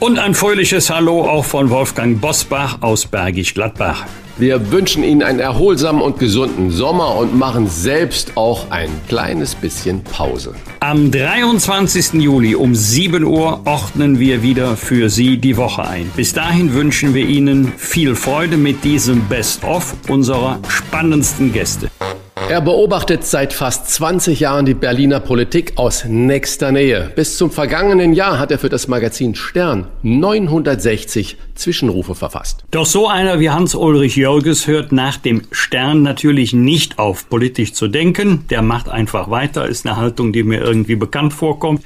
Und ein fröhliches Hallo auch von Wolfgang Bosbach aus Bergisch Gladbach. Wir wünschen Ihnen einen erholsamen und gesunden Sommer und machen selbst auch ein kleines bisschen Pause. Am 23. Juli um 7 Uhr ordnen wir wieder für Sie die Woche ein. Bis dahin wünschen wir Ihnen viel Freude mit diesem Best-of unserer spannendsten Gäste. Er beobachtet seit fast 20 Jahren die Berliner Politik aus nächster Nähe. Bis zum vergangenen Jahr hat er für das Magazin Stern 960 Zwischenrufe verfasst. Doch so einer wie Hans-Ulrich Jörges hört nach dem Stern natürlich nicht auf, politisch zu denken. Der macht einfach weiter, ist eine Haltung, die mir irgendwie bekannt vorkommt.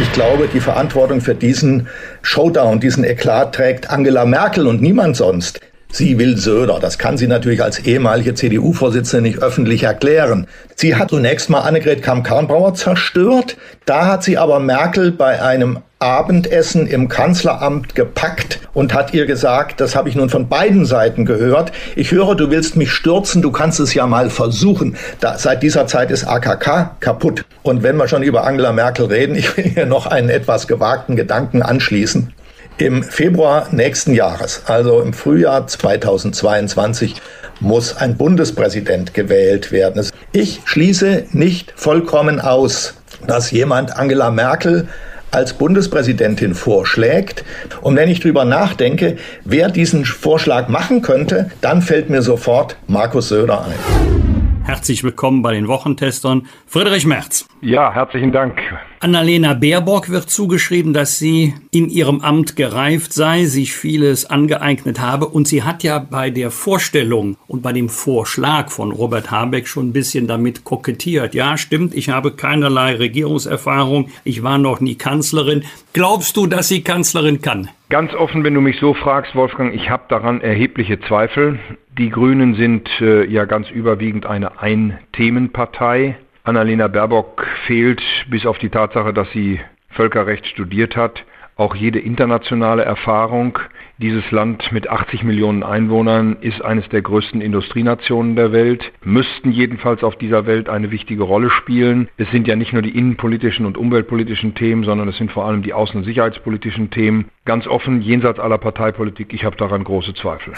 Ich glaube, die Verantwortung für diesen Showdown, diesen Eklat trägt Angela Merkel und niemand sonst. Sie will Söder. Das kann sie natürlich als ehemalige CDU-Vorsitzende nicht öffentlich erklären. Sie hat zunächst mal Annegret Kamm-Karrenbauer zerstört. Da hat sie aber Merkel bei einem Abendessen im Kanzleramt gepackt und hat ihr gesagt, das habe ich nun von beiden Seiten gehört, ich höre, du willst mich stürzen, du kannst es ja mal versuchen. Da, seit dieser Zeit ist AKK kaputt. Und wenn wir schon über Angela Merkel reden, ich will hier noch einen etwas gewagten Gedanken anschließen. Im Februar nächsten Jahres, also im Frühjahr 2022, muss ein Bundespräsident gewählt werden. Ich schließe nicht vollkommen aus, dass jemand Angela Merkel als Bundespräsidentin vorschlägt. Und wenn ich drüber nachdenke, wer diesen Vorschlag machen könnte, dann fällt mir sofort Markus Söder ein. Herzlich willkommen bei den Wochentestern. Friedrich Merz. Ja, herzlichen Dank. Annalena Baerbock wird zugeschrieben, dass sie in ihrem Amt gereift sei, sich vieles angeeignet habe und sie hat ja bei der Vorstellung und bei dem Vorschlag von Robert Habeck schon ein bisschen damit kokettiert. Ja, stimmt, ich habe keinerlei Regierungserfahrung, ich war noch nie Kanzlerin. Glaubst du, dass sie Kanzlerin kann? Ganz offen, wenn du mich so fragst, Wolfgang, ich habe daran erhebliche Zweifel. Die Grünen sind äh, ja ganz überwiegend eine Ein-Themen-Partei. Annalena Baerbock fehlt bis auf die Tatsache, dass sie Völkerrecht studiert hat, auch jede internationale Erfahrung. Dieses Land mit 80 Millionen Einwohnern ist eines der größten Industrienationen der Welt, müssten jedenfalls auf dieser Welt eine wichtige Rolle spielen. Es sind ja nicht nur die innenpolitischen und umweltpolitischen Themen, sondern es sind vor allem die außen- und sicherheitspolitischen Themen. Ganz offen, jenseits aller Parteipolitik, ich habe daran große Zweifel.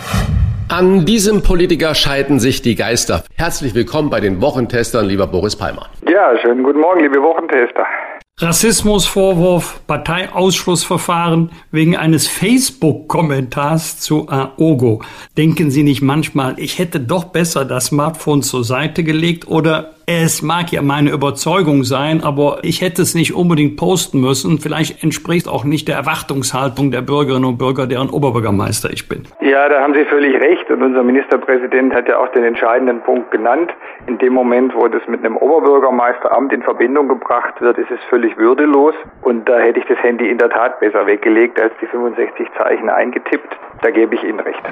An diesem Politiker scheiden sich die Geister. Herzlich willkommen bei den Wochentestern, lieber Boris Palmer. Ja, schönen guten Morgen, liebe Wochentester. Rassismusvorwurf, Parteiausschlussverfahren wegen eines Facebook-Kommentars zu Aogo. Denken Sie nicht manchmal, ich hätte doch besser das Smartphone zur Seite gelegt oder es mag ja meine Überzeugung sein, aber ich hätte es nicht unbedingt posten müssen. Vielleicht entspricht auch nicht der Erwartungshaltung der Bürgerinnen und Bürger, deren Oberbürgermeister ich bin. Ja, da haben Sie völlig recht. Und unser Ministerpräsident hat ja auch den entscheidenden Punkt genannt. In dem Moment, wo das mit einem Oberbürgermeisteramt in Verbindung gebracht wird, ist es völlig würdelos. Und da hätte ich das Handy in der Tat besser weggelegt als die 65 Zeichen eingetippt. Da gebe ich Ihnen recht.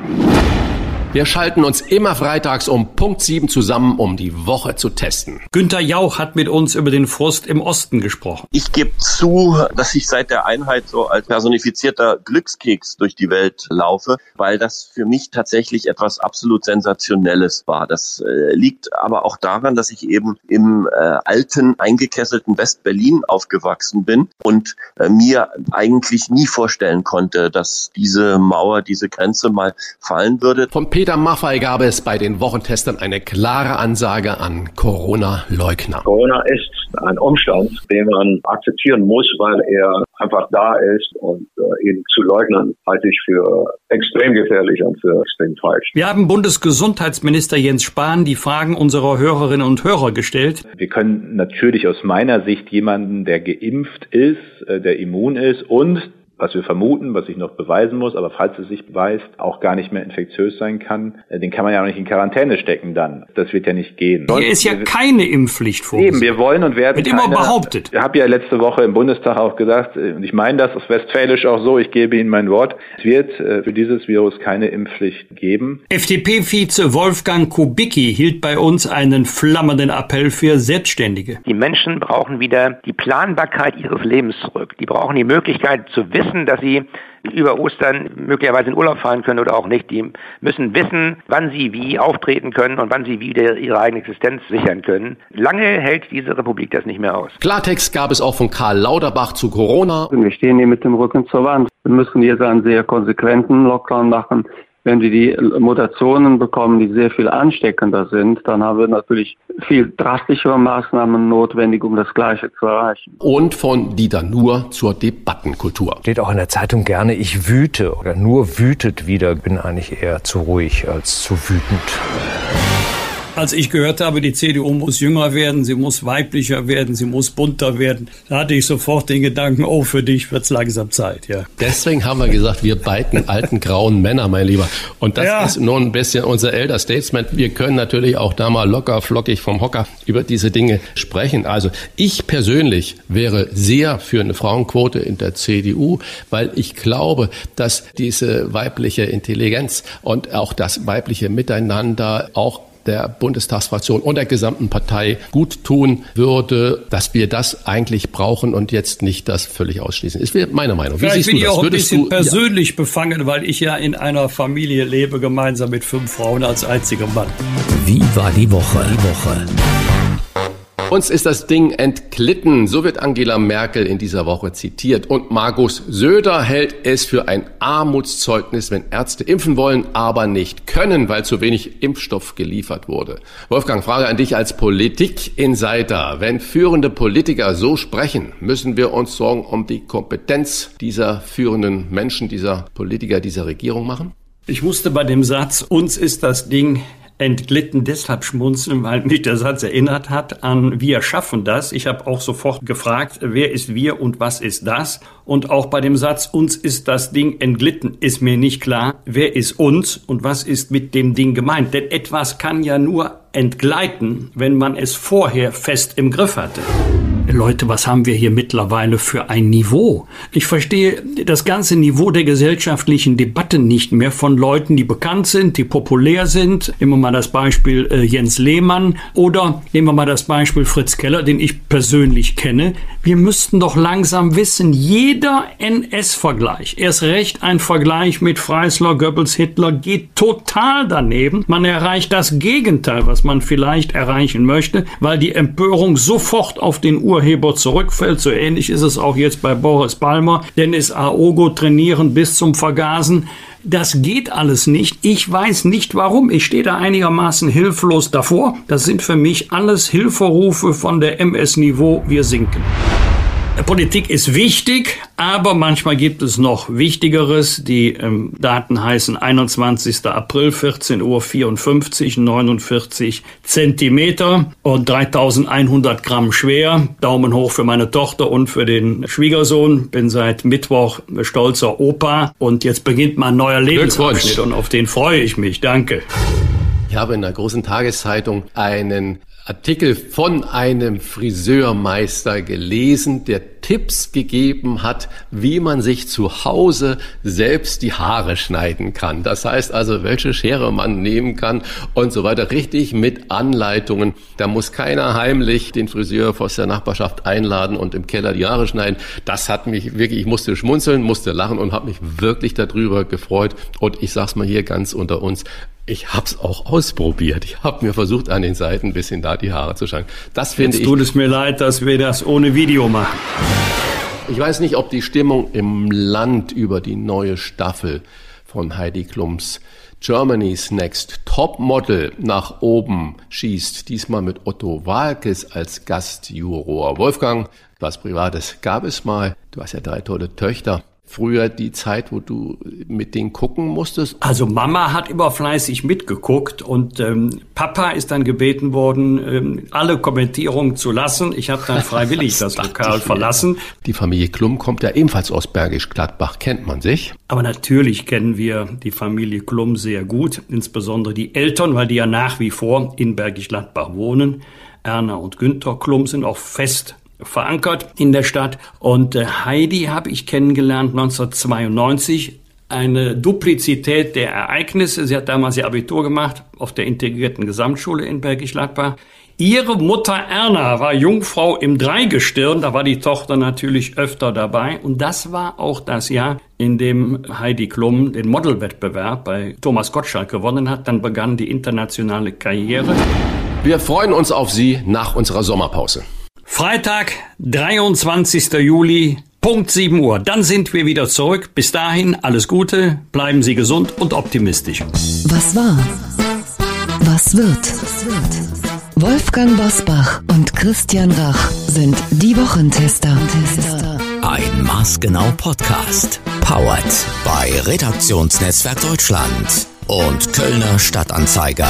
Wir schalten uns immer freitags um Punkt 7 zusammen, um die Woche zu testen. Günter Jauch hat mit uns über den Frust im Osten gesprochen. Ich gebe zu, dass ich seit der Einheit so als personifizierter Glückskeks durch die Welt laufe, weil das für mich tatsächlich etwas absolut Sensationelles war. Das äh, liegt aber auch daran, dass ich eben im äh, alten, eingekesselten West-Berlin aufgewachsen bin und äh, mir eigentlich nie vorstellen konnte, dass diese Mauer, diese Grenze mal fallen würde. Vom Peter Maffei gab es bei den Wochentestern eine klare Ansage an Corona-Leugner. Corona ist ein Umstand, den man akzeptieren muss, weil er einfach da ist und äh, ihn zu leugnen halte ich für extrem gefährlich und für extrem falsch. Wir haben Bundesgesundheitsminister Jens Spahn die Fragen unserer Hörerinnen und Hörer gestellt. Wir können natürlich aus meiner Sicht jemanden, der geimpft ist, äh, der immun ist und was wir vermuten, was sich noch beweisen muss, aber falls es sich beweist, auch gar nicht mehr infektiös sein kann, äh, den kann man ja auch nicht in Quarantäne stecken dann. Das wird ja nicht gehen. Hier ist ja keine Impfpflicht vorgesehen. Eben, wir wollen und werden Wird immer behauptet. Ich habe ja letzte Woche im Bundestag auch gesagt, äh, und ich meine das auf Westfälisch auch so, ich gebe Ihnen mein Wort, es wird äh, für dieses Virus keine Impfpflicht geben. FDP-Vize Wolfgang Kubicki hielt bei uns einen flammenden Appell für Selbstständige. Die Menschen brauchen wieder die Planbarkeit ihres Lebens zurück. Die brauchen die Möglichkeit zu wissen, dass sie über Ostern möglicherweise in Urlaub fahren können oder auch nicht. Die müssen wissen, wann sie wie auftreten können und wann sie wieder ihre eigene Existenz sichern können. Lange hält diese Republik das nicht mehr aus. Klartext gab es auch von Karl Lauterbach zu Corona. Wir stehen hier mit dem Rücken zur Wand. Wir müssen jetzt einen sehr konsequenten Lockdown machen. Wenn wir die Mutationen bekommen, die sehr viel ansteckender sind, dann haben wir natürlich viel drastischere Maßnahmen notwendig, um das Gleiche zu erreichen. Und von Dieter Nur zur Debattenkultur. Steht auch in der Zeitung gerne, ich wüte oder nur wütet wieder, bin eigentlich eher zu ruhig als zu wütend. Als ich gehört habe, die CDU muss jünger werden, sie muss weiblicher werden, sie muss bunter werden, da hatte ich sofort den Gedanken, oh, für dich wird's langsam Zeit, ja. Deswegen haben wir gesagt, wir beiden alten grauen Männer, mein Lieber. Und das ja. ist nur ein bisschen unser Elder Statesman. Wir können natürlich auch da mal locker, flockig vom Hocker über diese Dinge sprechen. Also ich persönlich wäre sehr für eine Frauenquote in der CDU, weil ich glaube, dass diese weibliche Intelligenz und auch das weibliche Miteinander auch der Bundestagsfraktion und der gesamten Partei gut tun würde, dass wir das eigentlich brauchen und jetzt nicht das völlig ausschließen. Ist meine Meinung. Wie Vielleicht bin ich auch ein bisschen du, persönlich ja. befangen, weil ich ja in einer Familie lebe, gemeinsam mit fünf Frauen als einziger Mann. Wie war die Woche? Die Woche. Uns ist das Ding entglitten, so wird Angela Merkel in dieser Woche zitiert. Und Markus Söder hält es für ein Armutszeugnis, wenn Ärzte impfen wollen, aber nicht können, weil zu wenig Impfstoff geliefert wurde. Wolfgang, Frage an dich als Politik-Insider. Wenn führende Politiker so sprechen, müssen wir uns Sorgen um die Kompetenz dieser führenden Menschen, dieser Politiker, dieser Regierung machen? Ich musste bei dem Satz, uns ist das Ding entglitten deshalb schmunzeln, weil mich der Satz erinnert hat an Wir schaffen das. Ich habe auch sofort gefragt, wer ist wir und was ist das? Und auch bei dem Satz uns ist das Ding entglitten ist mir nicht klar, wer ist uns und was ist mit dem Ding gemeint. Denn etwas kann ja nur entgleiten, wenn man es vorher fest im Griff hatte. Leute, was haben wir hier mittlerweile für ein Niveau? Ich verstehe das ganze Niveau der gesellschaftlichen Debatte nicht mehr von Leuten, die bekannt sind, die populär sind. Nehmen wir mal das Beispiel äh, Jens Lehmann oder nehmen wir mal das Beispiel Fritz Keller, den ich persönlich kenne. Wir müssten doch langsam wissen, jeder NS-Vergleich, erst recht ein Vergleich mit Freisler, Goebbels, Hitler, geht total daneben. Man erreicht das Gegenteil, was man vielleicht erreichen möchte, weil die Empörung sofort auf den Urheber zurückfällt. So ähnlich ist es auch jetzt bei Boris Palmer. Dennis Aogo trainieren bis zum Vergasen. Das geht alles nicht. Ich weiß nicht warum. Ich stehe da einigermaßen hilflos davor. Das sind für mich alles Hilferufe von der MS-Niveau. Wir sinken. Politik ist wichtig, aber manchmal gibt es noch Wichtigeres. Die ähm, Daten heißen 21. April, 14 Uhr 54, 49 Zentimeter und 3100 Gramm schwer. Daumen hoch für meine Tochter und für den Schwiegersohn. Bin seit Mittwoch stolzer Opa und jetzt beginnt mein neuer Lebensabschnitt und auf den freue ich mich. Danke. Ich habe in der großen Tageszeitung einen Artikel von einem Friseurmeister gelesen, der Tipps gegeben hat, wie man sich zu Hause selbst die Haare schneiden kann. Das heißt also, welche Schere man nehmen kann und so weiter. Richtig mit Anleitungen. Da muss keiner heimlich den Friseur aus der Nachbarschaft einladen und im Keller die Haare schneiden. Das hat mich wirklich, ich musste schmunzeln, musste lachen und habe mich wirklich darüber gefreut. Und ich sag's mal hier ganz unter uns, ich habe es auch ausprobiert. Ich habe mir versucht, an den Seiten ein bisschen da die Haare zu schlagen. Das finde Jetzt ich. tut es mir leid, dass wir das ohne Video machen. Ich weiß nicht, ob die Stimmung im Land über die neue Staffel von Heidi Klums Germany's Next Top Model nach oben schießt. Diesmal mit Otto Walkes als Gastjuror. Wolfgang, was Privates gab es mal. Du hast ja drei tolle Töchter. Früher die Zeit, wo du mit denen gucken musstest? Also Mama hat immer fleißig mitgeguckt und ähm, Papa ist dann gebeten worden, ähm, alle Kommentierungen zu lassen. Ich habe dann freiwillig das, das Lokal verlassen. Die Familie Klum kommt ja ebenfalls aus Bergisch Gladbach, kennt man sich? Aber natürlich kennen wir die Familie Klum sehr gut, insbesondere die Eltern, weil die ja nach wie vor in Bergisch Gladbach wohnen. Erna und Günther Klum sind auch fest verankert in der Stadt. Und äh, Heidi habe ich kennengelernt 1992. Eine Duplizität der Ereignisse. Sie hat damals ihr Abitur gemacht auf der integrierten Gesamtschule in Bergisch Gladbach. Ihre Mutter Erna war Jungfrau im Dreigestirn, da war die Tochter natürlich öfter dabei. Und das war auch das Jahr, in dem Heidi Klum den Modelwettbewerb bei Thomas Gottschalk gewonnen hat. Dann begann die internationale Karriere. Wir freuen uns auf Sie nach unserer Sommerpause. Freitag, 23. Juli, Punkt 7 Uhr. Dann sind wir wieder zurück. Bis dahin alles Gute, bleiben Sie gesund und optimistisch. Was war? Was wird? Wolfgang Bosbach und Christian Rach sind die Wochentester. Ein maßgenau Podcast. Powered bei Redaktionsnetzwerk Deutschland und Kölner Stadtanzeiger.